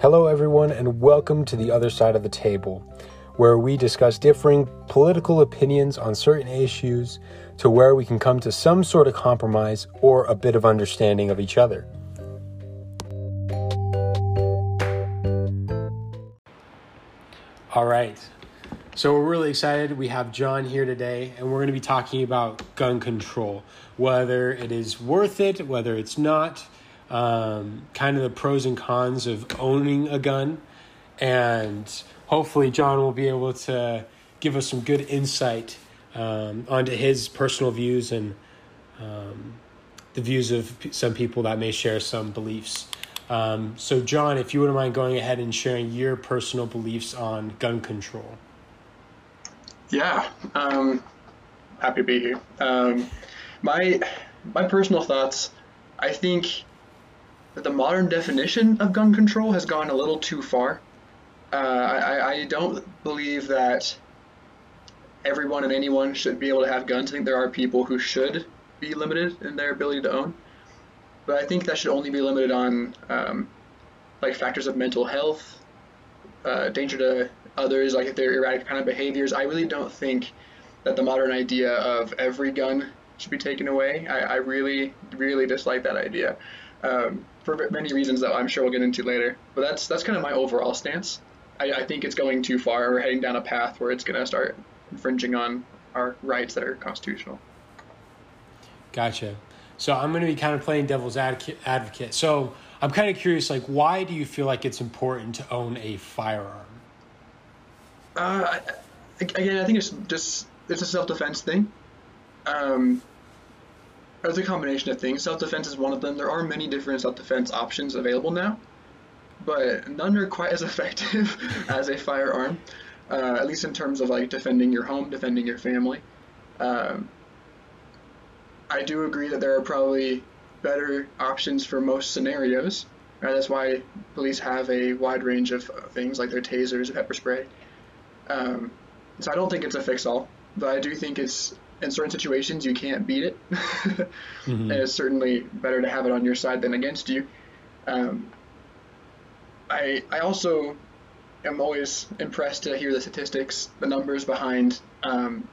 Hello, everyone, and welcome to the other side of the table, where we discuss differing political opinions on certain issues to where we can come to some sort of compromise or a bit of understanding of each other. All right. So we're really excited. We have Jon here today, and we're going to be talking about gun control, whether it is worth it, whether it's not, um, kind of the pros and cons of owning a gun, and hopefully Jon will be able to give us some good insight um, onto his personal views and um, the views of some people that may share some beliefs. Um, so, Jon, if you wouldn't mind going ahead and sharing your personal beliefs on gun control. Yeah, um, happy to be here. Um, my my personal thoughts. I think that the modern definition of gun control has gone a little too far. Uh, I, I don't believe that everyone and anyone should be able to have guns. I think there are people who should be limited in their ability to own, but I think that should only be limited on um, like factors of mental health, uh, danger to others, like if they're erratic kind of behaviors. I really don't think that the modern idea of every gun should be taken away. I, I really, really dislike that idea um, for many reasons that I'm sure we'll get into later. But that's that's kind of my overall stance. I, I think it's going too far. We're heading down a path where it's going to start infringing on our rights that are constitutional. Gotcha. So I'm going to be kind of playing devil's advocate. So I'm kind of curious, like, why do you feel like it's important to own a firearm? Uh, again, I think it's just it's a self-defense thing. Um, it's a combination of things. Self-defense is one of them. There are many different self-defense options available now, but none are quite as effective as a firearm. Uh, at least in terms of like defending your home, defending your family. Um, I do agree that there are probably better options for most scenarios. Right? That's why police have a wide range of things like their tasers, pepper spray. Um, so I don't think it's a fix-all, but I do think it's in certain situations you can't beat it, mm-hmm. and it's certainly better to have it on your side than against you. Um, I I also am always impressed to hear the statistics, the numbers behind um,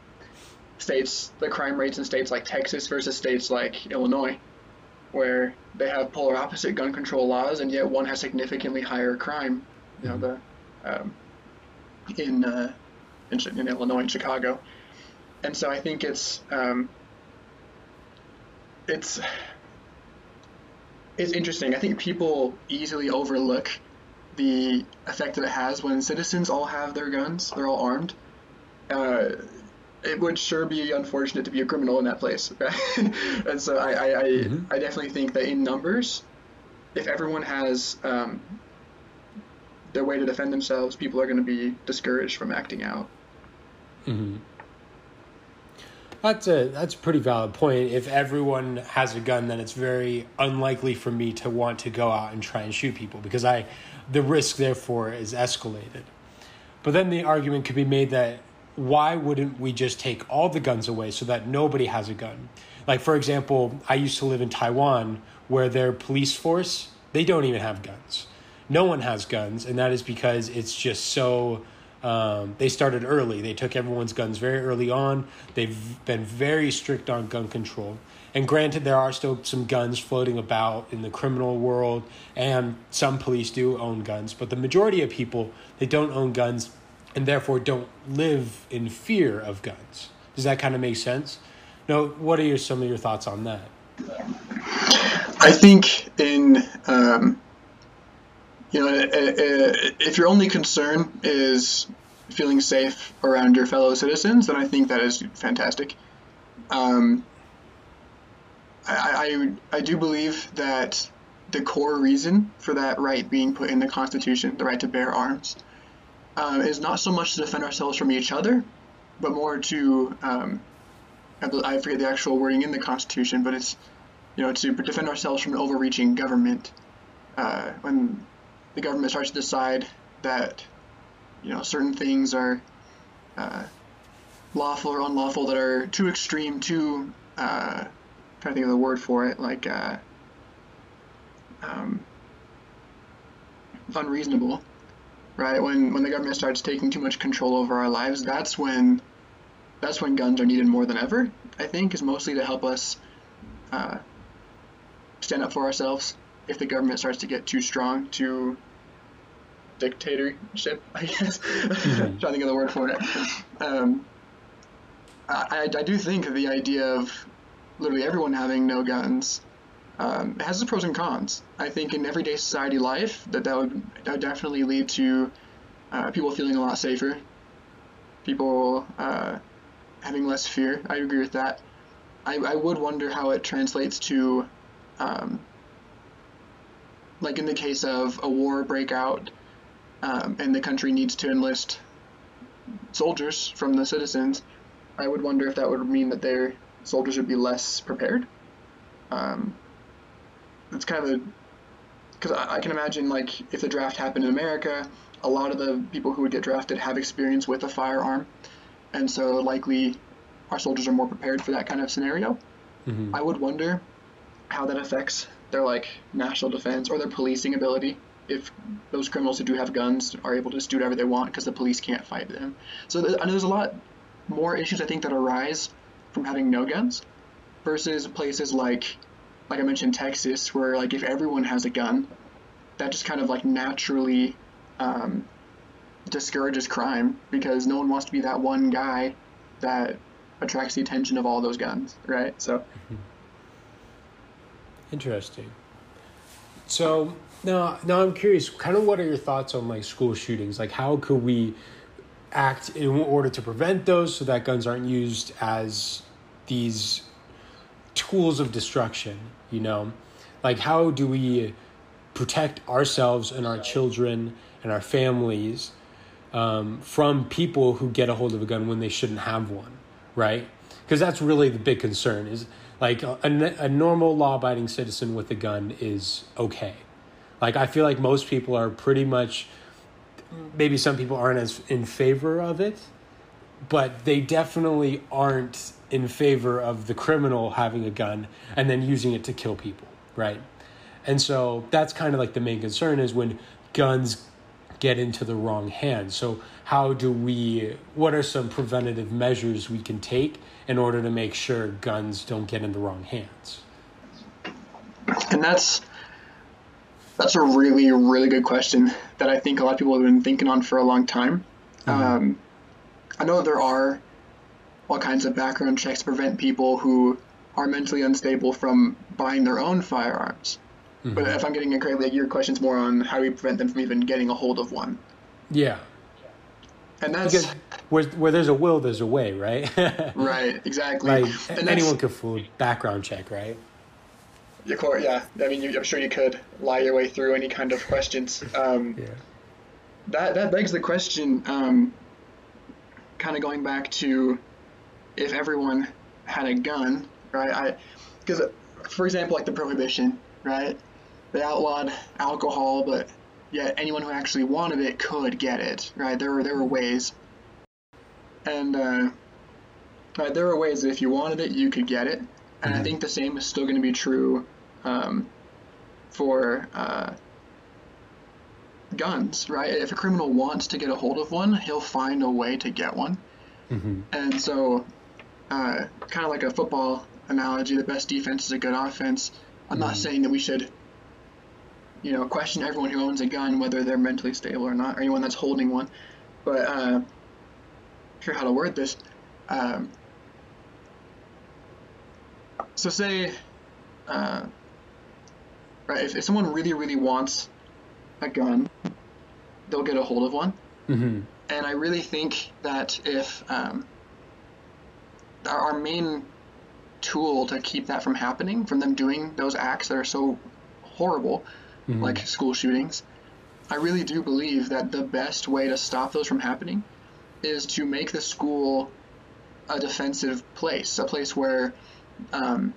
states, the crime rates in states like Texas versus states like Illinois, where they have polar opposite gun control laws, and yet one has significantly higher crime. You know the um, in, uh, in, in Illinois and Chicago, and so I think it's um, it's it's interesting. I think people easily overlook the effect that it has when citizens all have their guns, they're all armed. Uh, it would sure be unfortunate to be a criminal in that place. and so I, I, I, mm-hmm. I, definitely think that in numbers, if everyone has um, their way to defend themselves, people are going to be discouraged from acting out. Mm-hmm. That's a that's a pretty valid point. If everyone has a gun, then it's very unlikely for me to want to go out and try and shoot people because I, the risk therefore is escalated. But then the argument could be made that why wouldn't we just take all the guns away so that nobody has a gun? Like for example, I used to live in Taiwan where their police force they don't even have guns no one has guns, and that is because it's just so. Um, they started early. They took everyone's guns very early on. They've been very strict on gun control. And granted, there are still some guns floating about in the criminal world, and some police do own guns, but the majority of people they don't own guns, and therefore don't live in fear of guns. Does that kind of make sense? No. What are your, some of your thoughts on that? I think in um, you know, if your only concern is feeling safe around your fellow citizens, then I think that is fantastic. Um, I, I, I do believe that the core reason for that right being put in the Constitution, the right to bear arms, uh, is not so much to defend ourselves from each other, but more to um, I forget the actual wording in the Constitution, but it's you know to defend ourselves from an overreaching government. Uh, when the government starts to decide that you know certain things are uh, lawful or unlawful that are too extreme, too uh, I'm trying to think of the word for it, like uh, um, unreasonable, right? When when the government starts taking too much control over our lives, that's when that's when guns are needed more than ever. I think is mostly to help us uh, stand up for ourselves if the government starts to get too strong, too dictatorship, I guess. Mm-hmm. trying to think of the word for it. Um, I, I do think the idea of literally everyone having no guns um, has its pros and cons. I think in everyday society life that that would, that would definitely lead to uh, people feeling a lot safer, people uh, having less fear. I agree with that. I, I would wonder how it translates to, um, like in the case of a war breakout, um, and the country needs to enlist soldiers from the citizens. I would wonder if that would mean that their soldiers would be less prepared. Um, it's kind of a because I, I, can imagine like if the draft happened in America, a lot of the people who would get drafted have experience with a firearm, and so likely our soldiers are more prepared for that kind of scenario. Mm-hmm. I would wonder how that affects their like national defense or their policing ability if those criminals who do have guns are able to just do whatever they want because the police can't fight them. So th- I know there's a lot more issues I think that arise from having no guns versus places like like I mentioned Texas where like if everyone has a gun that just kind of like naturally um, discourages crime because no one wants to be that one guy that attracts the attention of all those guns, right? So mm-hmm. interesting. So now, now I'm curious. Kind of, what are your thoughts on like school shootings? Like, how could we act in order to prevent those so that guns aren't used as these tools of destruction? You know, like how do we protect ourselves and our children and our families um, from people who get a hold of a gun when they shouldn't have one, right? Because that's really the big concern. Is like a, a normal law-abiding citizen with a gun is okay like I feel like most people are pretty much maybe some people aren't as in favor of it, but they definitely aren't in favor of the criminal having a gun and then using it to kill people, right? And so that's kind of like the main concern is when guns get into the wrong hands. So how do we what are some preventative measures we can take in order to make sure guns don't get in the wrong hands? And that's that's a really, really good question that I think a lot of people have been thinking on for a long time. Mm-hmm. Um, I know there are all kinds of background checks to prevent people who are mentally unstable from buying their own firearms. Mm-hmm. But if I'm getting it correctly, your question's more on how do we prevent them from even getting a hold of one. Yeah. And that's because where, where there's a will, there's a way, right? right, exactly. Like and anyone could fool background check, right? Of course, yeah. I mean, you, I'm sure you could lie your way through any kind of questions. Um, yeah. That that begs the question. Um, kind of going back to if everyone had a gun, right? I because for example, like the prohibition, right? They outlawed alcohol, but yet anyone who actually wanted it could get it, right? There were there were ways, and uh, right, there were ways that if you wanted it, you could get it. And mm-hmm. I think the same is still going to be true um, for uh, guns, right? If a criminal wants to get a hold of one, he'll find a way to get one. Mm-hmm. And so, uh, kind of like a football analogy, the best defense is a good offense. I'm mm-hmm. not saying that we should, you know, question everyone who owns a gun whether they're mentally stable or not, or anyone that's holding one. But uh, sure how to word this. Um, so say uh, right? If, if someone really, really wants a gun, they'll get a hold of one. Mm-hmm. And I really think that if um, our, our main tool to keep that from happening, from them doing those acts that are so horrible, mm-hmm. like school shootings, I really do believe that the best way to stop those from happening is to make the school a defensive place, a place where um,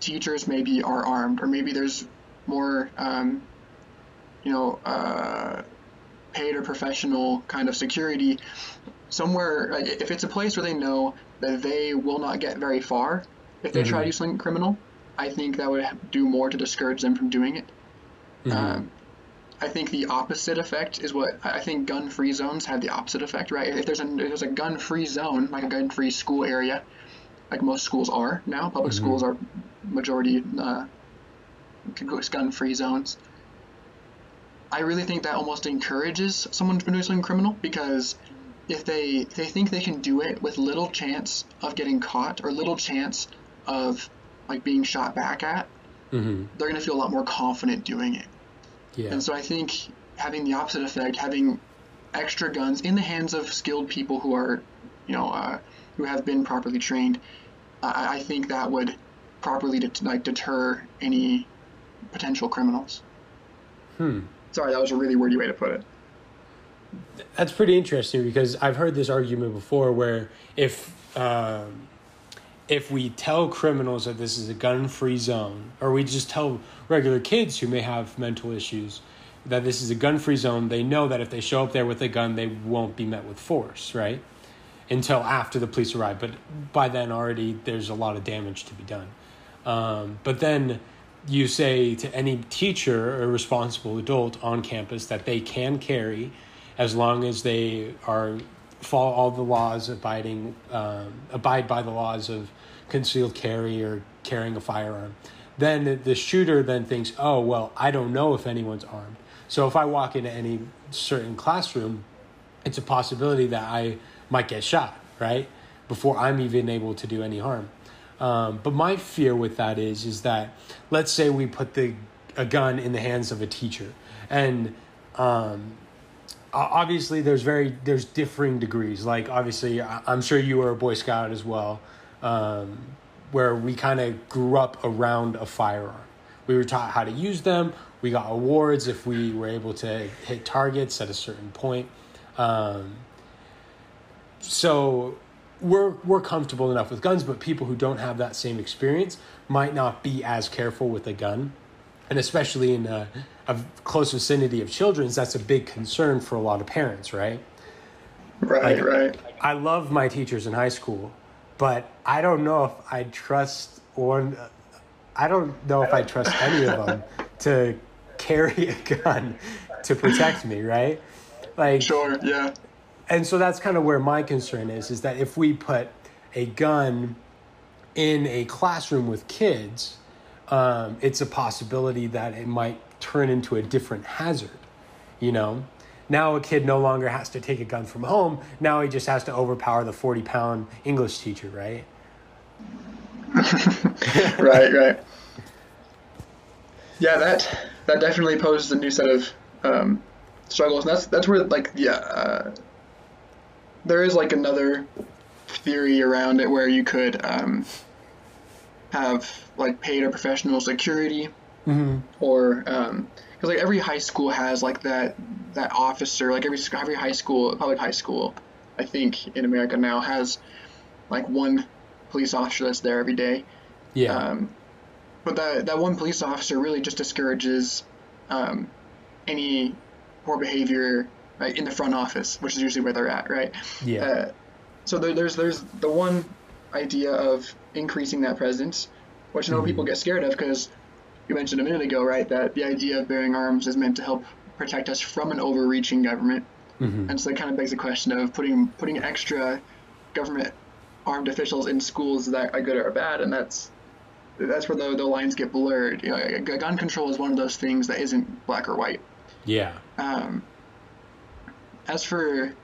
teachers maybe are armed, or maybe there's more, um, you know, uh, paid or professional kind of security. Somewhere, if it's a place where they know that they will not get very far if they mm-hmm. try to do something criminal, I think that would do more to discourage them from doing it. Mm-hmm. Um, I think the opposite effect is what I think gun-free zones have the opposite effect, right? If there's a if there's a gun-free zone, like a gun-free school area, like most schools are now, public mm-hmm. schools are majority uh, gun-free zones. I really think that almost encourages someone to do something criminal because if they if they think they can do it with little chance of getting caught or little chance of like being shot back at, mm-hmm. they're gonna feel a lot more confident doing it. Yeah. And so I think having the opposite effect, having extra guns in the hands of skilled people who are, you know, uh, who have been properly trained, I, I think that would properly det- like deter any potential criminals. Hmm. Sorry, that was a really wordy way to put it. That's pretty interesting because I've heard this argument before, where if um, if we tell criminals that this is a gun-free zone, or we just tell regular kids who may have mental issues that this is a gun-free zone, they know that if they show up there with a gun, they won't be met with force, right? Until after the police arrive, but by then already there's a lot of damage to be done. Um, but then you say to any teacher or responsible adult on campus that they can carry as long as they are follow all the laws abiding um, abide by the laws of concealed carry or carrying a firearm then the, the shooter then thinks oh well i don't know if anyone's armed so if i walk into any certain classroom it's a possibility that i might get shot right before i'm even able to do any harm um, but my fear with that is is that let's say we put the a gun in the hands of a teacher, and um, obviously there's very there's differing degrees. Like obviously, I'm sure you were a Boy Scout as well, um, where we kind of grew up around a firearm. We were taught how to use them. We got awards if we were able to hit targets at a certain point. Um, so we're we're comfortable enough with guns, but people who don't have that same experience might not be as careful with a gun, and especially in a, a close vicinity of children's, that's a big concern for a lot of parents, right? Right, like, right. I love my teachers in high school, but I don't know if I trust one. I don't know if I trust any of them to carry a gun to protect me, right? Like, sure, yeah and so that's kind of where my concern is is that if we put a gun in a classroom with kids um, it's a possibility that it might turn into a different hazard you know? Now a kid no longer has to take a gun from home now he just has to overpower the 40 pound english teacher right? Right right. Yeah that that definitely poses a new set of um, struggles and that's that's where like yeah uh, there is like another theory around it where you could um, have like paid or professional security, mm-hmm. or because um, like every high school has like that that officer, like every every high school, public high school, I think in America now has like one police officer that's there every day. Yeah. Um, but that that one police officer really just discourages um, any poor behavior right, in the front office, which is usually where they're at, right? Yeah. Uh, so there, there's there's the one idea of increasing that presence, which I know mm-hmm. people get scared of because you mentioned a minute ago, right, that the idea of bearing arms is meant to help protect us from an overreaching government, mm-hmm. and so that kind of begs the question of putting putting extra government armed officials in schools that are good or bad, and that's that's where the, the lines get blurred. You know, gun control is one of those things that isn't black or white. Yeah. Um, as for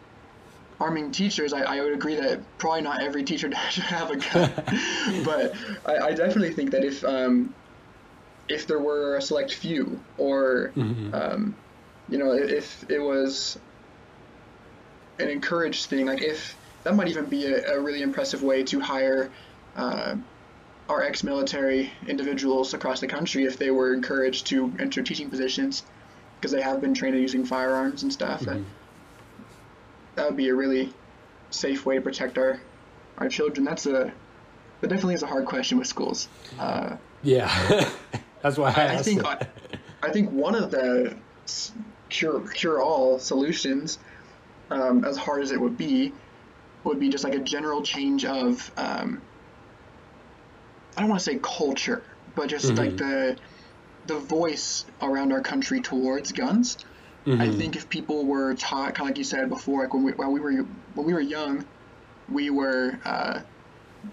arming teachers, I, I would agree that probably not every teacher should have a gun, but I, I, definitely think that if um, if there were a select few, or mm-hmm. um, you know, if it was an encouraged thing, like if that might even be a, a really impressive way to hire uh, our ex-military individuals across the country if they were encouraged to enter teaching positions because they have been trained in using firearms and stuff. Mm-hmm. And, that would be a really safe way to protect our our children. That's a that definitely is a hard question with schools. Uh, yeah, that's why I, I think I, I, think one of the cure cure all solutions, um, as hard as it would be, would be just like a general change of um, I don't want to say culture, but just mm-hmm. like the the voice around our country towards guns. Mm-hmm. I think if people were taught, kind of like you said before, like when we, while we were when we were young, we were uh,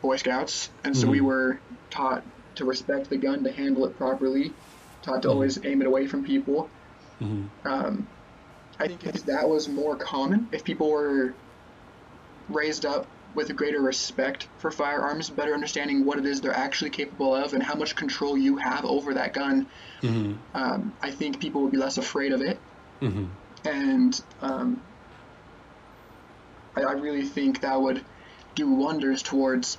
Boy Scouts, and so Mm-hmm. we were taught to respect the gun, to handle it properly, taught to always aim it away from people. Mm-hmm. Um, I think if that was more common, if people were raised up with a greater respect for firearms, better understanding what it is they're actually capable of, and how much control you have over that gun, Mm-hmm. um, I think people would be less afraid of it. Mm-hmm. And um, I, I really think that would do wonders towards,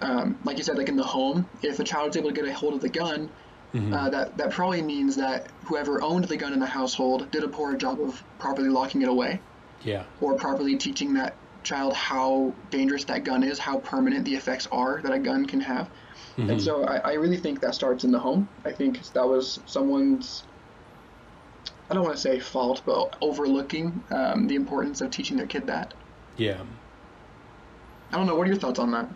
um, like you said, like in the home. If a child is able to get a hold of the gun, Mm-hmm. uh, that that probably means that whoever owned the gun in the household did a poor job of properly locking it away, Yeah. or properly teaching that child how dangerous that gun is, how permanent the effects are that a gun can have. Mm-hmm. And so I, I really think that starts in the home. I think that was someone's, I don't want to say fault, but overlooking um, the importance of teaching their kid that. Yeah. I don't know. What are your thoughts on that?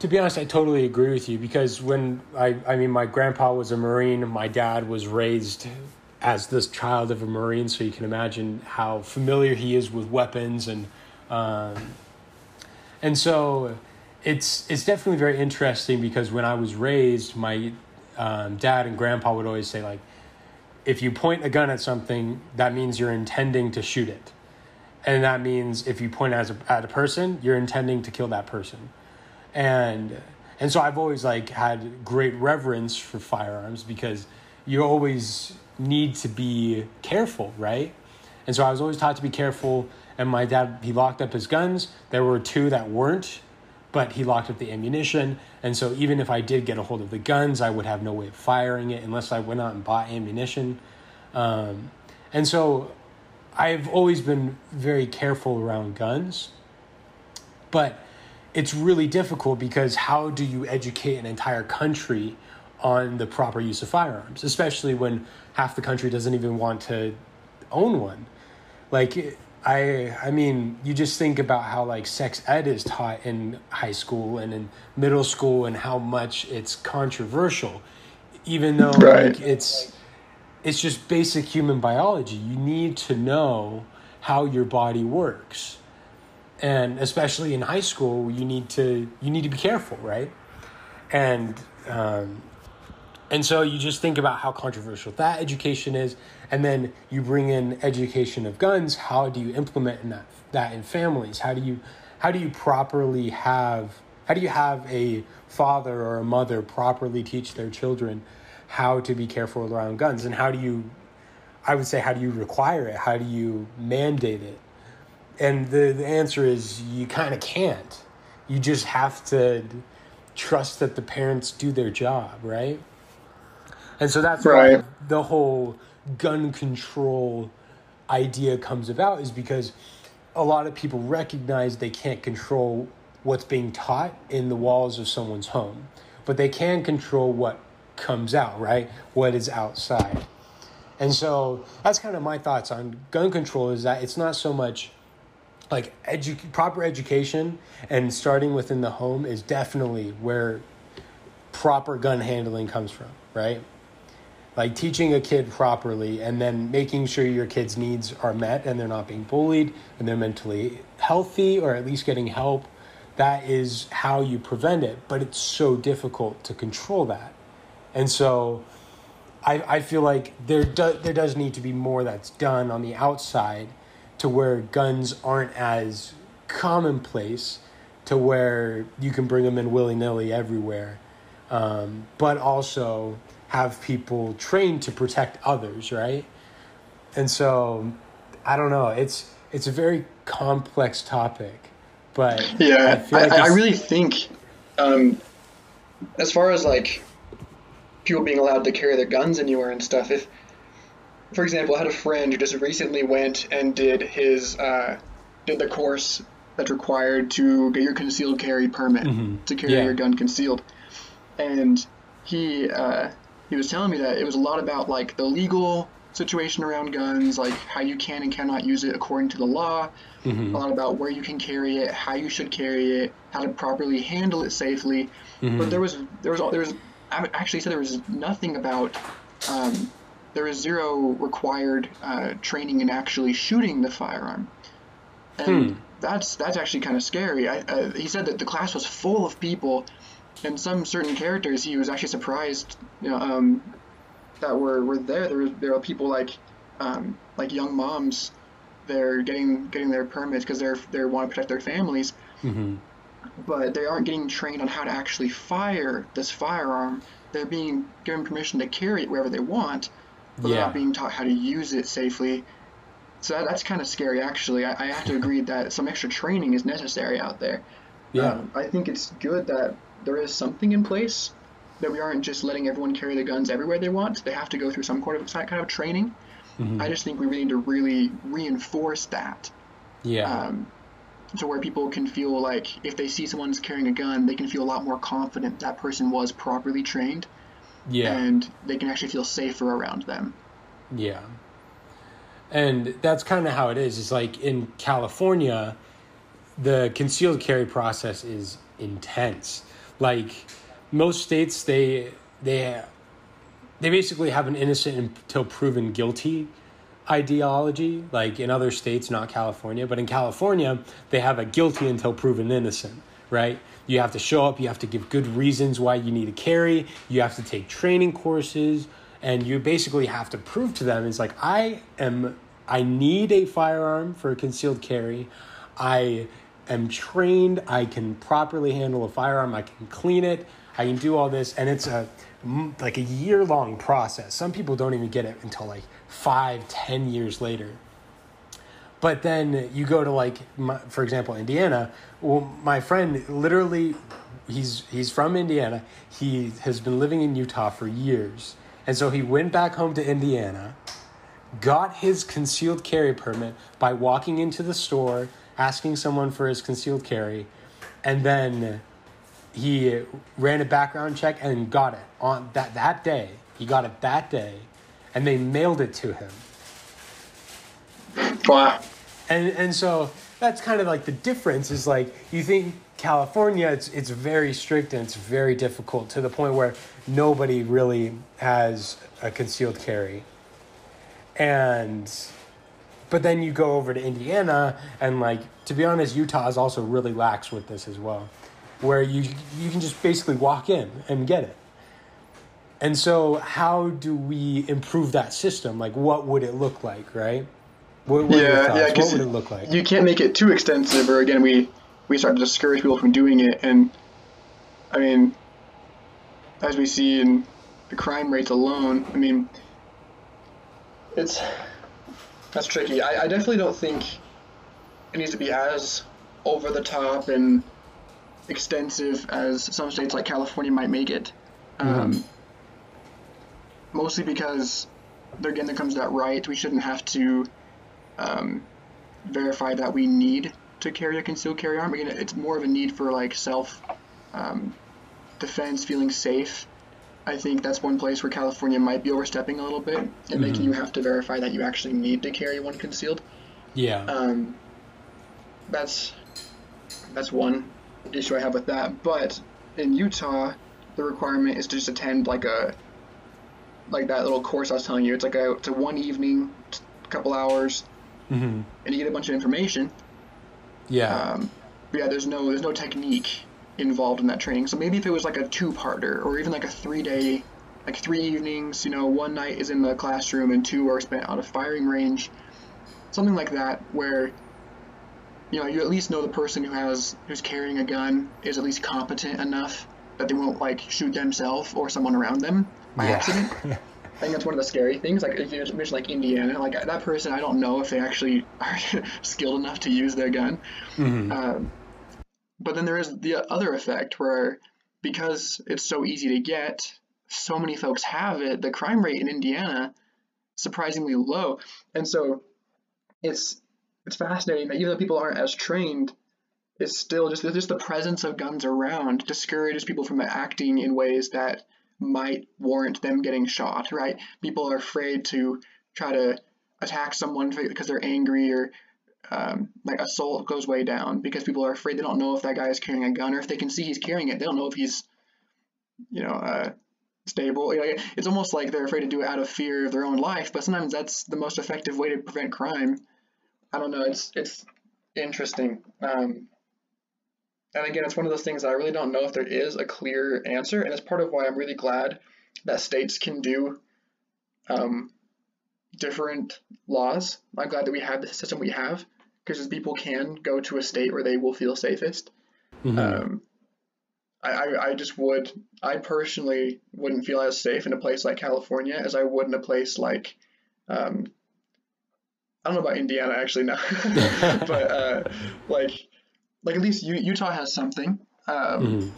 To be honest, I totally agree with you because when I, I mean, my grandpa was a Marine, my dad was raised as this child of a Marine, so you can imagine how familiar he is with weapons and, um, and so it's it's definitely very interesting because when I was raised, my um, dad and grandpa would always say like, if you point a gun at something, that means you're intending to shoot it, and that means if you point as a, at a person, you're intending to kill that person and and so I've always like had great reverence for firearms because you always need to be careful, right? And so I was always taught to be careful. And my dad, he locked up his guns. There were two that weren't, but he locked up the ammunition. And so even if I did get a hold of the guns, I would have no way of firing it unless I went out and bought ammunition. Um, and so I've always been very careful around guns. But it's really difficult because how do you educate an entire country on the proper use of firearms, especially when half the country doesn't even want to own one? Like, I, I mean, you just think about how like sex ed is taught in high school and in middle school, and how much it's controversial, even though Right. like it's, it's just basic human biology. You need to know how your body works and especially in high school you need to you need to be careful right and um, and so you just think about how controversial that education is and then you bring in education of guns. How do you implement in that, that in families? How do you how do you properly have how do you have a father or a mother properly teach their children how to be careful around guns? And how do you i would say how do you require it? How do you mandate it? And the, the answer is you kind of can't. You just have to trust that the parents do their job right? And so that's Right. the whole gun control idea comes about is because a lot of people recognize they can't control what's being taught in the walls of someone's home but they can control what comes out right what is outside and so that's kind of my thoughts on gun control is that it's not so much like edu- proper education and starting within the home is definitely where proper gun handling comes from, right? Like teaching a kid properly and then making sure your kid's needs are met and they're not being bullied and they're mentally healthy or at least getting help. That is how you prevent it, but it's so difficult to control that. And so I, I feel like there do, there does need to be more that's done on the outside to where guns aren't as commonplace to where you can bring them in willy nilly everywhere, um, but also have people trained to protect others, right? And so I don't know. It's it's a very complex topic, but Yeah, I, like I, really think, um, as far as like people being allowed to carry their guns anywhere and stuff, if, for example, I had a friend who just recently went and did his, uh, did the course that's required to get your concealed carry permit to carry Yeah. your gun concealed, and he uh, he was telling me that it was a lot about like the legal situation around guns, like how you can and cannot use it according to the law, a lot about where you can carry it, how you should carry it, how to properly handle it safely. But there was there was there was I actually said there was nothing about um, there is zero required uh, training in actually shooting the firearm, and Hmm. that's that's actually kind of scary. I, uh, he said that the class was full of people, and some certain characters he was actually surprised, you know, um, that were, were there. There were there were people like um, like young moms, they're getting getting their permits because they're they want to protect their families, hmm but they aren't getting trained on how to actually fire this firearm. They're being given permission to carry it wherever they want, but they're not being taught how to use it safely. So that, that's kind of scary, actually. I, I have to agree that some extra training is necessary out there. Yeah. Um, I think it's good that there is something in place that we aren't just letting everyone carry the guns everywhere they want. They have to go through some kind of kind of training. Mhm. I just think we really need to really reinforce that Yeah. um, to where people can feel like if they see someone's carrying a gun, they can feel a lot more confident that person was properly trained, yeah. and they can actually feel safer around them. Yeah. And that's kind of how it is. It's like in California, the concealed carry process is intense. Like most states, they they they basically have an innocent until proven guilty ideology. Like in other states, not California, but in California, they have a guilty until proven innocent. Right? You have to show up. You have to give good reasons why you need to carry. You have to take training courses and you basically have to prove to them it's like i am i need a firearm for concealed carry i am trained. I can properly handle a firearm. I can clean it. I can do all this. And it's a like a year long process. Some people don't even get it until like five ten years later. But then you go to like my, for example indiana. Well my friend literally he's he's from indiana. He has been living in utah for years. And so he went back home to indiana got his concealed carry permit by walking into the store asking someone for his concealed carry and then he ran a background check and got it on that that day he got it that day and they mailed it to him Wow. and and so that's kind of like the difference is like you think California it's it's very strict and it's very difficult to the point where nobody really has a concealed carry. And but then you go over to Indiana and like to be honest Utah is also really lax with this as well where you you can just basically walk in and get it. And so how do we improve that system? Like what would it look like, right? What, what Yeah, yeah. what would it look like? You can't make it too extensive, or again, we we start to discourage people from doing it. And I mean, as we see in the crime rates alone, I mean, it's that's tricky. I, I definitely don't think it needs to be as over the top and extensive as some states like California might make it. Um, mostly because there again there comes that right. We shouldn't have to um, verify that we need to carry a concealed carry arm. Again, it's more of a need for like self um, defense, feeling safe. I think that's one place where California might be overstepping a little bit and making you have to verify that you actually need to carry one concealed. Yeah. Um, that's that's one issue I have with that. But in Utah, the requirement is to just attend like a like that little course I was telling you. It's like a it's a one evening, a couple hours, hmm and you get a bunch of information. Yeah. Um, but yeah, there's no there's no technique involved in that training. So maybe if it was like a two-parter or even like a three-day, like three evenings, you know, one night is in the classroom and two are spent out of firing range, something like that, where you know you at least know the person who has who's carrying a gun is at least competent enough that they won't like shoot themselves or someone around them by Yeah. accident. I think that's one of the scary things. Like if you mentioned like Indiana, like that person, I don't know if they actually are skilled enough to use their gun. Mhm. Um, but then there is the other effect where because it's so easy to get, so many folks have it. The crime rate in Indiana surprisingly low, and so it's it's fascinating that even though people aren't as trained, it's still just just the presence of guns around discourages people from acting in ways that might warrant them getting shot. Right? People are afraid to try to attack someone because they're angry or um, like assault goes way down because people are afraid they don't know if that guy is carrying a gun or if they can see he's carrying it they don't know if he's you know uh, stable. It's almost like they're afraid to do it out of fear of their own life, but sometimes that's the most effective way to prevent crime. I don't know. It's it's interesting. Um, and again, it's one of those things that I really don't know if there is a clear answer, and it's part of why I'm really glad that states can do um, different laws. I'm glad that we have the system we have because people can go to a state where they will feel safest. Mm-hmm. Um, I, I, I just would, I personally wouldn't feel as safe in a place like California as I would in a place like, um, I don't know about Indiana actually now, but uh, like, like at least U- Utah has something. Um, mm-hmm.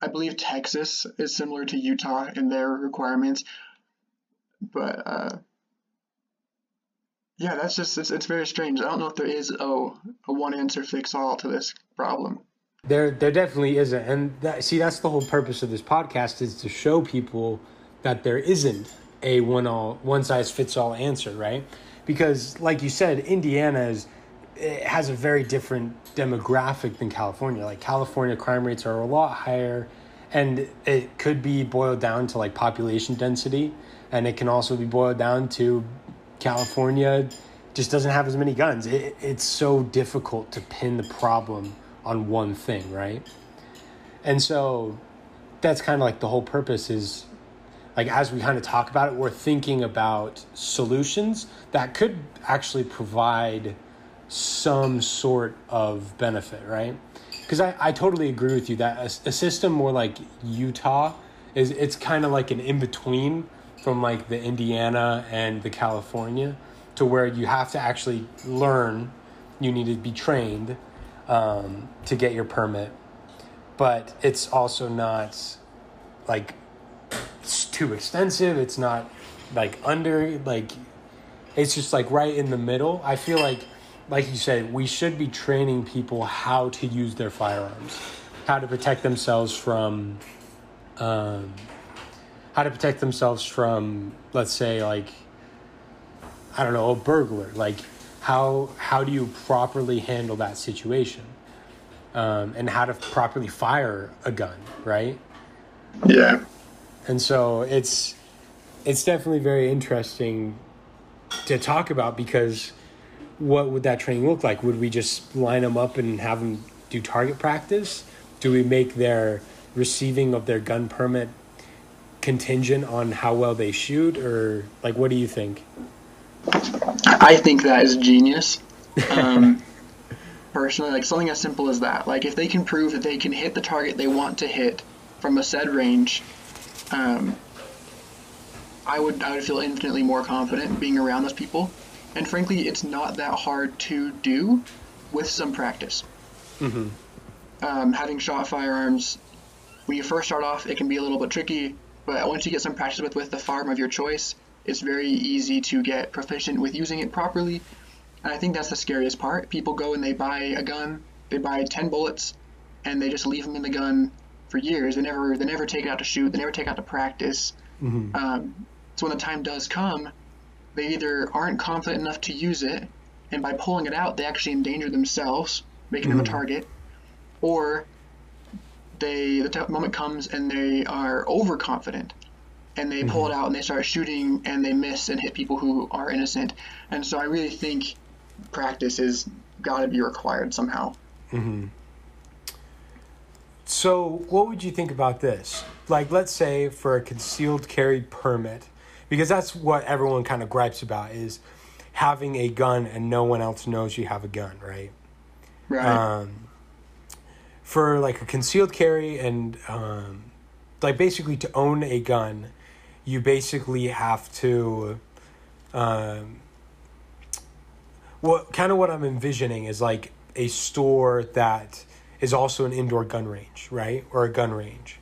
I believe Texas is similar to Utah in their requirements, but uh, yeah, that's just it's, it's very strange. I don't know if there is a, a one answer fix all to this problem. There, there definitely isn't, and that, see, that's the whole purpose of this podcast is to show people that there isn't a one all one size fits all answer, right? Because, like you said, Indiana is has a very different demographic than California. Like California crime rates are a lot higher, and it could be boiled down to like population density, and it can also be boiled down to California just doesn't have as many guns. It, it's so difficult to pin the problem on one thing, right? And so that's kind of like the whole purpose is like as we kind of talk about it, we're thinking about solutions that could actually provide some sort of benefit, right? Because I, I totally agree with you that a, a system more like Utah is it's kind of like an in between from like the Indiana and the California to where you have to actually learn, you need to be trained um, to get your permit, but it's also not like it's too extensive. It's not like under like it's just like right in the middle. I feel like like you said, we should be training people how to use their firearms, how to protect themselves from um, how to protect themselves from let's say like I don't know, a burglar. Like how how do you properly handle that situation? Um, and how to properly fire a gun right? Yeah. And so it's it's definitely very interesting to talk about because what would that training look like? Would we just line them up and have them do target practice? Do we make their receiving of their gun permit contingent on how well they shoot or like what do you think I think that is genius. Um, personally, like something as simple as that. Like if they can prove that they can hit the target they want to hit from a said range, um, I would I would feel infinitely more confident being around those people. And frankly, it's not that hard to do with some practice. Mm-hmm. Um, having shot firearms, when you first start off, it can be a little bit tricky. But once you get some practice with with the firearm of your choice, it's very easy to get proficient with using it properly. And I think that's the scariest part. People go and they buy a gun, they buy 10 bullets, and they just leave them in the gun for years. They never they never take it out to shoot. They never take it out to practice. Mm-hmm. Um, so when the time does come, they either aren't confident enough to use it, and by pulling it out, they actually endanger themselves, making mm-hmm. them a mm-hmm. target, or they the moment comes and they are overconfident and they mm-hmm. pull it out and they start shooting and they miss and hit people who are innocent. And so I really think practice is got to be required somehow. Mm-hmm. So, what would you think about this? Like, let's say for a concealed carry permit, because that's what everyone kind of gripes about is having a gun and no one else knows you have a gun, right? Right. Um, for like a concealed carry and um, like basically to own a gun you basically have to um, what kind of what I'm envisioning is like a store that is also an indoor gun range, right? Or a gun range.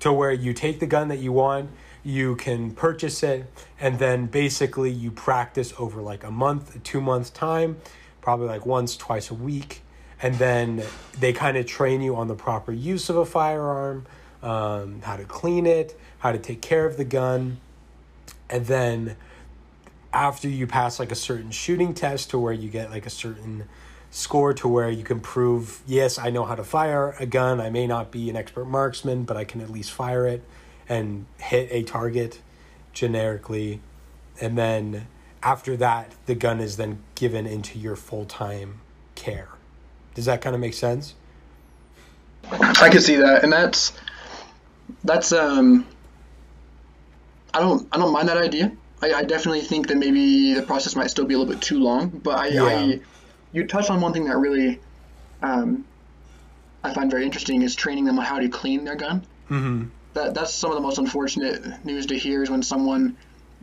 To where you take the gun that you want, you can purchase it, and then basically you practice over like a month, two months' time, probably like once, twice a week. And then they kind of train you on the proper use of a firearm, um, how to clean it, how to take care of the gun. And then after you pass like a certain shooting test to where you get like a certain score to where you can prove, yes, I know how to fire a gun. I may not be an expert marksman, but I can at least fire it. and hit a target generically, and then after that, the gun is then given into your full time care. Does that kind of make sense? I can see that, and that's that's um. I don't I don't mind that idea. I, I definitely think that maybe the process might still be a little bit too long, but I, Yeah. I you touched on one thing that really um, I find very interesting is training them on how to clean their gun. Mm-hmm. That that's some of the most unfortunate news to hear is when someone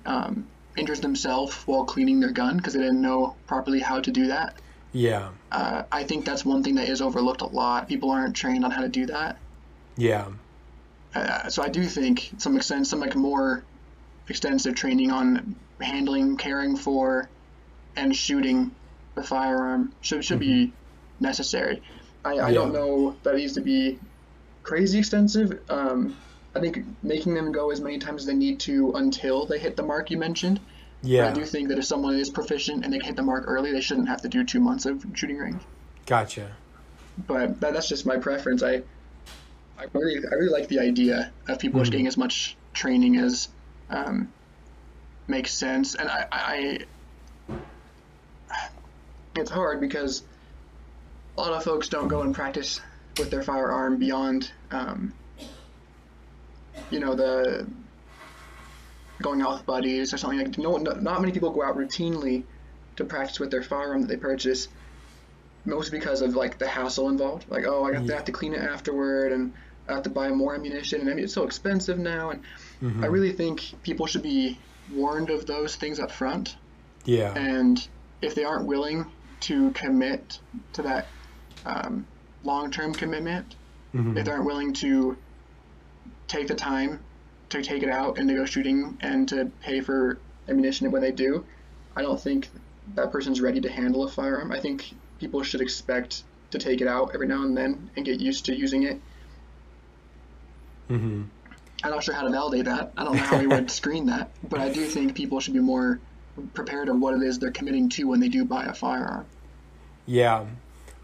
um, injures themselves while cleaning their gun because they didn't know properly how to do that. Yeah. Uh, I think that's one thing that is overlooked a lot. People aren't trained on how to do that. Yeah. Uh, so I do think some extent some like more extensive training on handling, caring for, and shooting the firearm should should be necessary. I, I don't know that it needs to be crazy extensive. Um, I think making them go as many times as they need to until they hit the mark you mentioned. But Yeah. I do think that if someone is proficient and they can hit the mark early, they shouldn't have to do two months of shooting range. Gotcha. But that, that's just my preference. I I really I really like the idea of people just getting as much training as um, makes sense, and I, I it's hard because a lot of folks don't go and practice with their firearm beyond um, you know the going out with buddies or something like no not many people go out routinely to practice with their firearm that they purchase mostly because of like the hassle involved. Like, oh, I have to have to clean it afterward, and I have to buy more ammunition, and I mean, it's so expensive now. And Mm-hmm. I really think people should be warned of those things up front. Yeah. And if they aren't willing to commit to that um, long-term commitment, Mhm. if they aren't willing to take the time to take it out and to go shooting and to pay for ammunition when they do, I don't think that person's ready to handle a firearm. I think people should expect to take it out every now and then and get used to using it. Mm-hmm. I'm not sure how to validate that. I don't know how we would screen that, but I do think people should be more prepared of what it is they're committing to when they do buy a firearm. Yeah,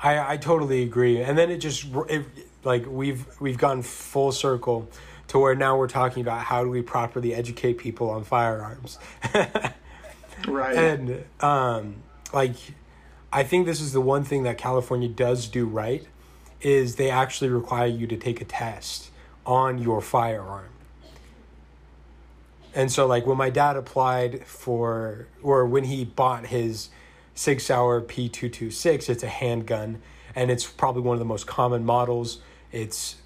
I I totally agree. And then it just it, like we've we've gone full circle to where now we're talking about how do we properly educate people on firearms. Right. and um like I think this is the one thing that California does do right is they actually require you to take a test on your firearm. And so like when my dad applied for or when he bought his SIG Sauer P226, it's a handgun and it's probably one of the most common models. It's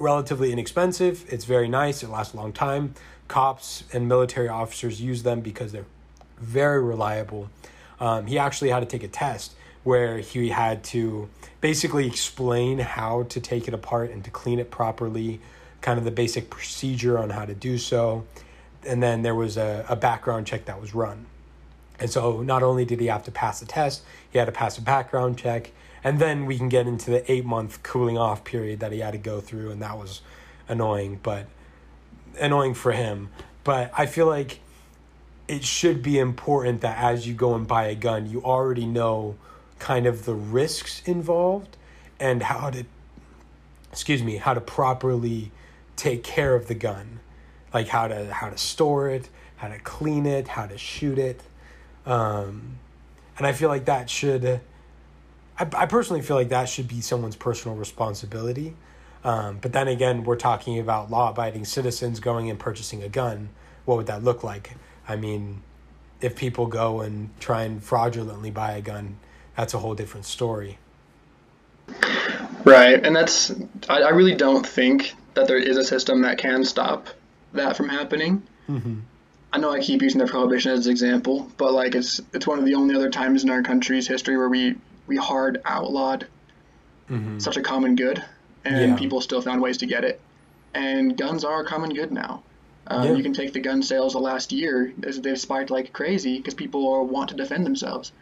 relatively inexpensive, it's very nice, it lasts a long time. Cops and military officers use them because they're very reliable. Um, he actually had to take a test where he had to basically explain how to take it apart and to clean it properly, kind of the basic procedure on how to do so. And then there was a, a background check that was run. And so not only did he have to pass the test, he had to pass a background check. And then we can get into the eight month cooling off period that he had to go through. And that was annoying, but annoying for him. But I feel like it should be important that as you go and buy a gun, you already know kind of the risks involved and how to, excuse me, how to properly take care of the gun, like how to how to store it, how to clean it, how to shoot it, um, and I feel like that should. I, I personally feel like that should be someone's personal responsibility. Um, but then again, we're talking about law abiding citizens going and purchasing a gun. What would that look like? I mean, if people go and try and fraudulently buy a gun, that's a whole different story. Right, and that's I, I really don't think that there is a system that can stop that from happening. Mm-hmm. I know I keep using the prohibition as an example, but like it's it's one of the only other times in our country's history where we we hard outlawed Mm-hmm. such a common good, and Yeah. people still found ways to get it. And guns are a common good now. Um, Yeah. You can take the gun sales the last year; as they've spiked like crazy because people are, want to defend themselves.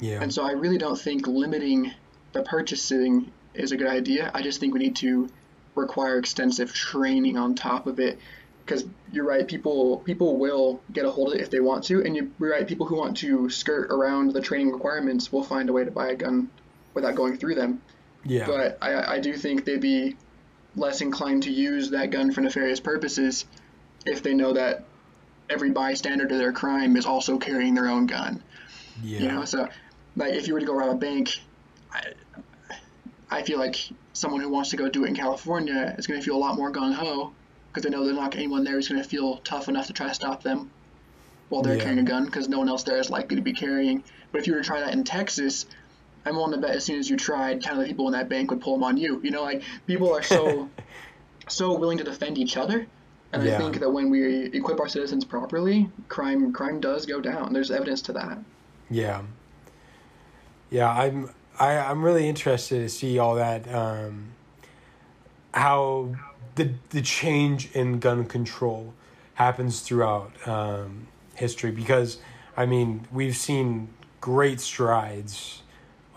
Yeah. And so I really don't think limiting the purchasing is a good idea. I just think we need to require extensive training on top of it. Because you're right, people people will get a hold of it if they want to, and you're right, people who want to skirt around the training requirements will find a way to buy a gun without going through them. yeah. But I, I do think they'd be less inclined to use that gun for nefarious purposes if they know that every bystander to their crime is also carrying their own gun. Yeah. You know, so like if you were to go rob a bank, I, I feel like someone who wants to go do it in California is going to feel a lot more gung ho because they know there's not anyone there who's going to feel tough enough to try to stop them while they're Yeah. carrying a gun because no one else there is likely to be carrying. But if you were to try that in Texas, I'm willing to bet as soon as you tried, kind of the people in that bank would pull them on you. You know, like people are so so willing to defend each other. And Yeah. I think that when we equip our citizens properly, crime crime does go down. There's evidence to that. Yeah. Yeah, I'm I, I'm really interested to see all that um, how the the change in gun control happens throughout um, history because I mean we've seen great strides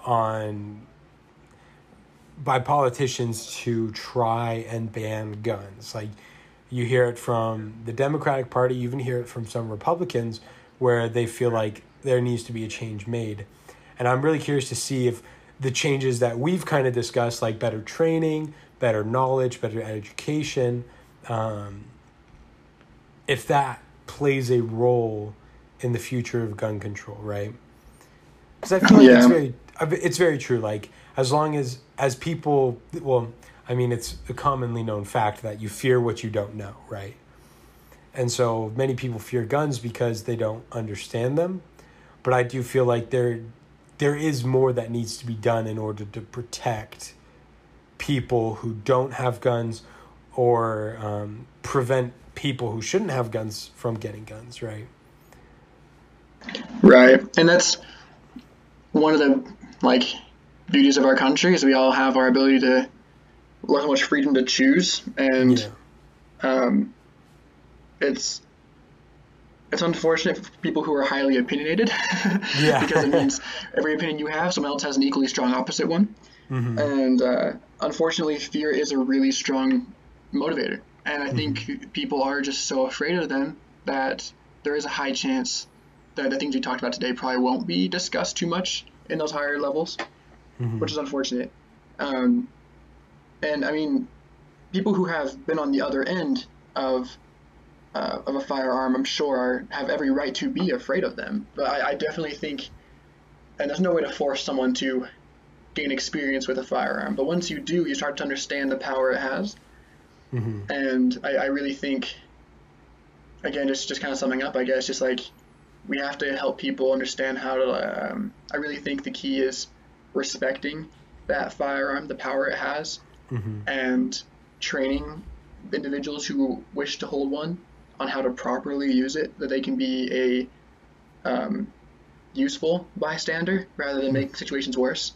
on by politicians to try and ban guns like you hear it from the Democratic Party, you even hear it from some Republicans where they feel like there needs to be a change made. And I'm really curious to see if the changes that we've kind of discussed, like better training, better knowledge, better education, um, if that plays a role in the future of gun control, right? Because I feel like it's very, it's very true. Like as long as as people, well, I mean, it's a commonly known fact that you fear what you don't know, right? And so many people fear guns because they don't understand them. But I do feel like there there is more that needs to be done in order to protect people who don't have guns or um, prevent people who shouldn't have guns from getting guns, right? Right. And that's one of the like beauties of our country is we all have our ability to look how much freedom to choose and Yeah. um, it's it's unfortunate for people who are highly opinionated Yeah. because it means every opinion you have someone else has an equally strong opposite one Mm-hmm. and uh, unfortunately fear is a really strong motivator and i think people are just so afraid of them that there is a high chance that the things we talked about today probably won't be discussed too much in those higher levels Mhm. which is unfortunate um, and i mean people who have been on the other end of uh, of a firearm, I'm sure, are, have every right to be afraid of them. But I, I definitely think, and there's no way to force someone to gain experience with a firearm. But once you do, you start to understand the power it has. Mhm. And I, I really think, again, just just kind of summing up, I guess, just like we have to help people understand how to. Um, I really think the key is respecting that firearm, the power it has, Mhm. and training individuals who wish to hold one on how to properly use it, that they can be a um, useful bystander rather than make situations worse.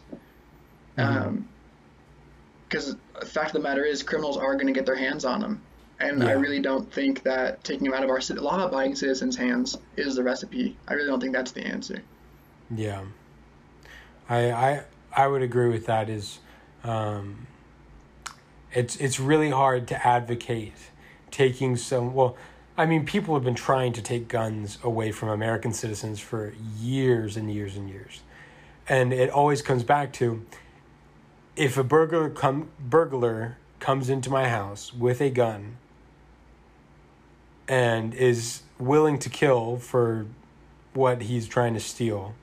Because the fact of the matter is, criminals are going to get their hands on them. And I really don't think that taking them out of our ci- law-abiding citizens' hands is the recipe. I really don't think that's the answer. Yeah, I I I would agree with that. Is um, it's it's really hard to advocate taking some. Well, I mean, people have been trying to take guns away from American citizens for years and years and years, and it always comes back to if a burglar come burglar comes into my house with a gun and is willing to kill for what he's trying to steal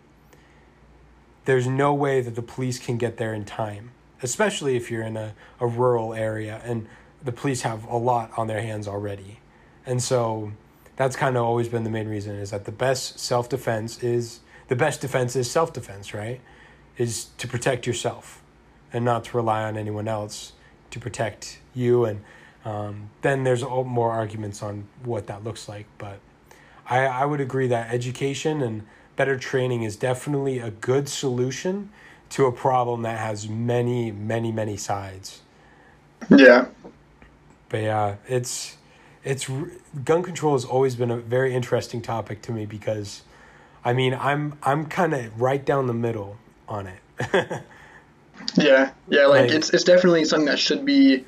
there's no way that the police can get there in time, especially if you're in a, a rural area and the police have a lot on their hands already. And so that's kind of always been the main reason is that the best self defense is the best defense is self defense, right? Is to protect yourself and not to rely on anyone else to protect you. And um, then there's all more arguments on what that looks like. But I, I would agree that education and better training is definitely a good solution to a problem that has many, many, many sides. Yeah. But yeah, it's it's gun control has always been a very interesting topic to me because, I mean, I'm I'm kind of right down the middle on it. Yeah, yeah, like Like- it's it's definitely something that should be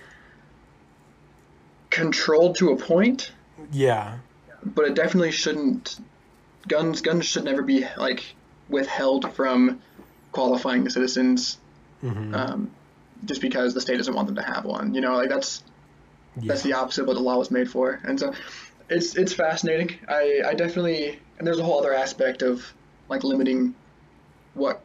controlled to a point, yeah, but it definitely shouldn't. Guns guns should never be like withheld from qualifying the citizens hmm um, just because the state doesn't want them to have one. You know, like that's Yeah. that's the opposite of what the law was made for. And so it's it's fascinating. I, I definitely and there's a whole other aspect of like limiting what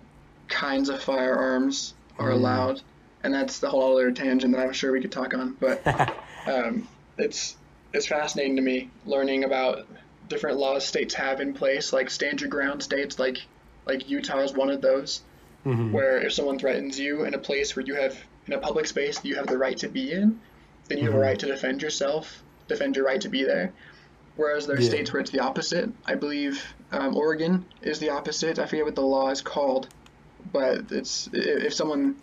kinds of firearms are Mm. allowed. And that's the whole other tangent that I'm sure we could talk on. But um, it's it's fascinating to me learning about different laws states have in place, like stand your ground states, like like Utah is one of those, Mhm. where if someone threatens you in a place where you have in a public space that you have the right to be in, then you have a Mhm. right to defend yourself, defend your right to be there. Whereas there are Yeah. states where it's the opposite. I believe um, Oregon is the opposite. I forget what the law is called, but it's if someone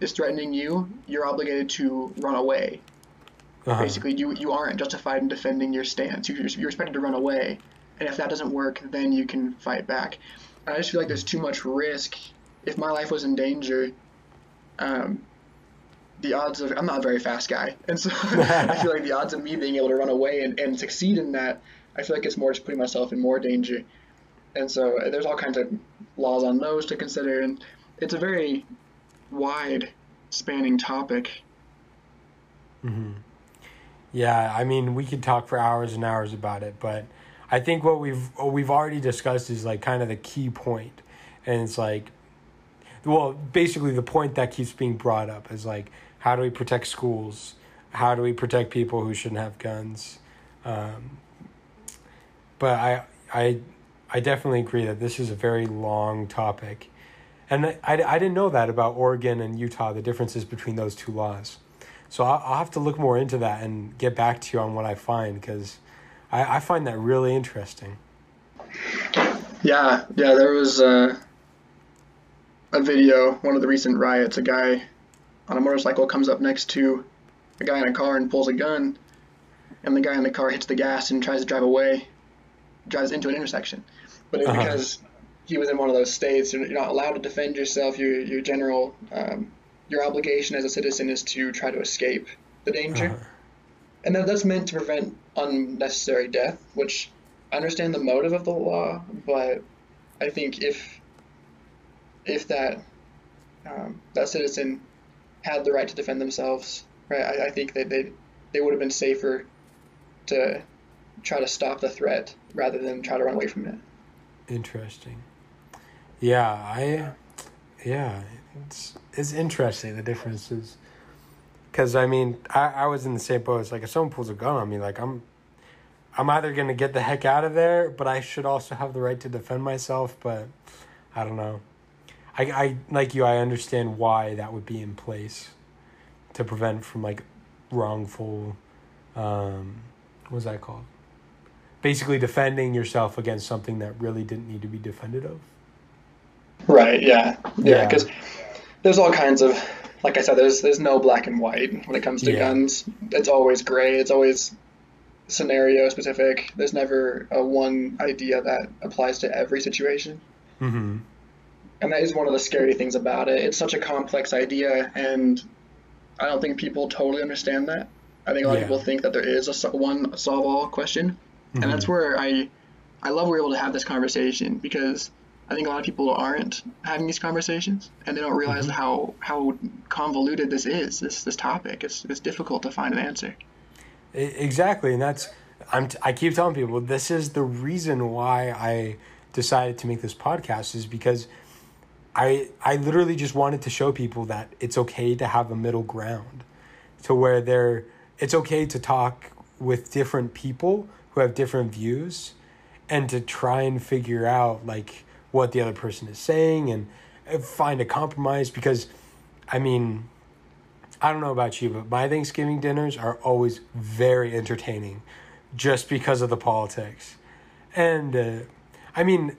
is threatening you, you're obligated to run away Uh-huh. basically you you aren't justified in defending your stance. You're, you're expected to run away, and if that doesn't work, then you can fight back. And I just feel like there's too much risk. If my life was in danger, um, the odds of I'm not a very fast guy, and so I feel like the odds of me being able to run away and, and succeed in that, I feel like it's more just putting myself in more danger. And so there's all kinds of laws on those to consider, and it's a very wide spanning topic. Yeah, I mean, we could talk for hours and hours about it, but I think what we've what we've already discussed is like kind of the key point, and it's like, well, basically the point that keeps being brought up is like, how do we protect schools? How do we protect people who shouldn't have guns? Um, but I I I definitely agree that this is a very long topic, and I, I, didn't know that about Oregon and Utah, the differences between those two laws. So I'll, I'll have to look more into that and get back to you on what I find because I, I find that really interesting. Yeah, yeah, there was uh, a video, one of the recent riots, a guy on a motorcycle comes up next to a guy in a car and pulls a gun, and the guy in the car hits the gas and tries to drive away, drives into an intersection. But Uh-huh. because he was in one of those states, you're not allowed to defend yourself. Your your general, um, your obligation as a citizen is to try to escape the danger Uh-huh. and that, that's meant to prevent unnecessary death, which I understand the motive of the law, but I think if if that um, that citizen had the right to defend themselves, right, I, I think that they they would have been safer to try to stop the threat rather than try to run away from it. Interesting. Yeah, I, yeah, it's it's interesting the differences. Because I mean, I, I was in the same boat. It's like if someone pulls a gun on me, like I'm, I'm either gonna get the heck out of there, but I should also have the right to defend myself. But I don't know. I I like you. I understand why that would be in place, to prevent from like wrongful, um, what's that called? Basically, defending yourself against something that really didn't need to be defended of. Right. Yeah. Yeah. Yeah. Because there's all kinds of, like I said, there's there's no black and white when it comes to Yeah. guns. It's always gray. It's always scenario specific. There's never a one idea that applies to every situation. Mm-hmm. And that is one of the scary things about it. It's such a complex idea, and I don't think people totally understand that. I think a lot Yeah. of people think that there is a one solve all question, and that's mm-hmm. where I I love we're able to have this conversation because I think a lot of people aren't having these conversations, and they don't realize mm-hmm. how how convoluted this is. This this topic. It's it's difficult to find an answer. Exactly, and that's I'm t- I keep telling people this is the reason why I decided to make this podcast is because I I literally just wanted to show people that it's okay to have a middle ground, to where they're it's okay to talk with different people who have different views, and to try and figure out like what the other person is saying and uh, find a compromise because, I mean. I don't know about you, but my Thanksgiving dinners are always very entertaining just because of the politics. And uh, I mean,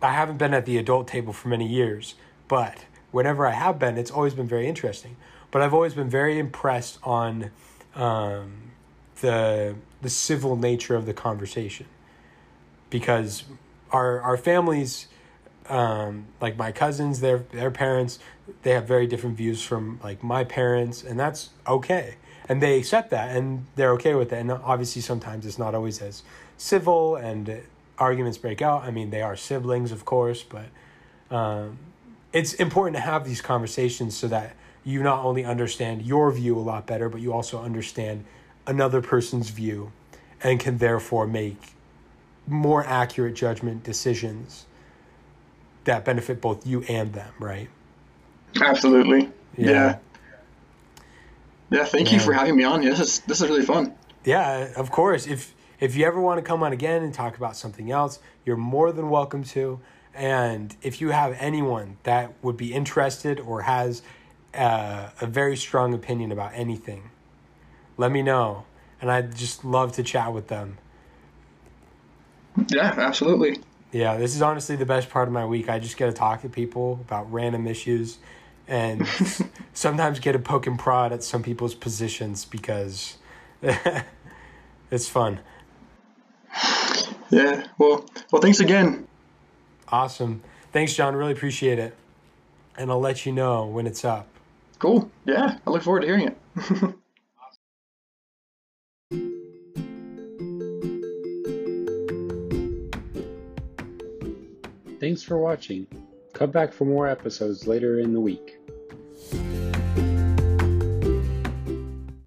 I haven't been at the adult table for many years, but whenever I have been, it's always been very interesting. But I've always been very impressed on um, the the civil nature of the conversation because our our families um, like my cousins, their their parents, they have very different views from like my parents, and that's okay. And they accept that, and they're okay with it. And obviously, sometimes it's not always as civil, and arguments break out. I mean, they are siblings, of course, but um, it's important to have these conversations so that you not only understand your view a lot better, but you also understand another person's view and can therefore make more accurate judgment decisions that benefit both you and them, right? Absolutely. Yeah. Yeah. Yeah. thank you for having me on. This is this is really fun. Yeah, of course. If if you ever want to come on again and talk about something else, you're more than welcome to. And if you have anyone that would be interested or has uh, a very strong opinion about anything, let me know. And I'd just love to chat with them. Yeah, absolutely. Yeah, this is honestly the best part of my week. I just get to talk to people about random issues and sometimes get a poke and prod at some people's positions because it's fun. Yeah. Well, well, thanks again. Awesome. Thanks, Jon. Really appreciate it. And I'll let you know when it's up. Cool. Yeah, I look forward to hearing it. Thanks for watching. Come back for more episodes later in the week.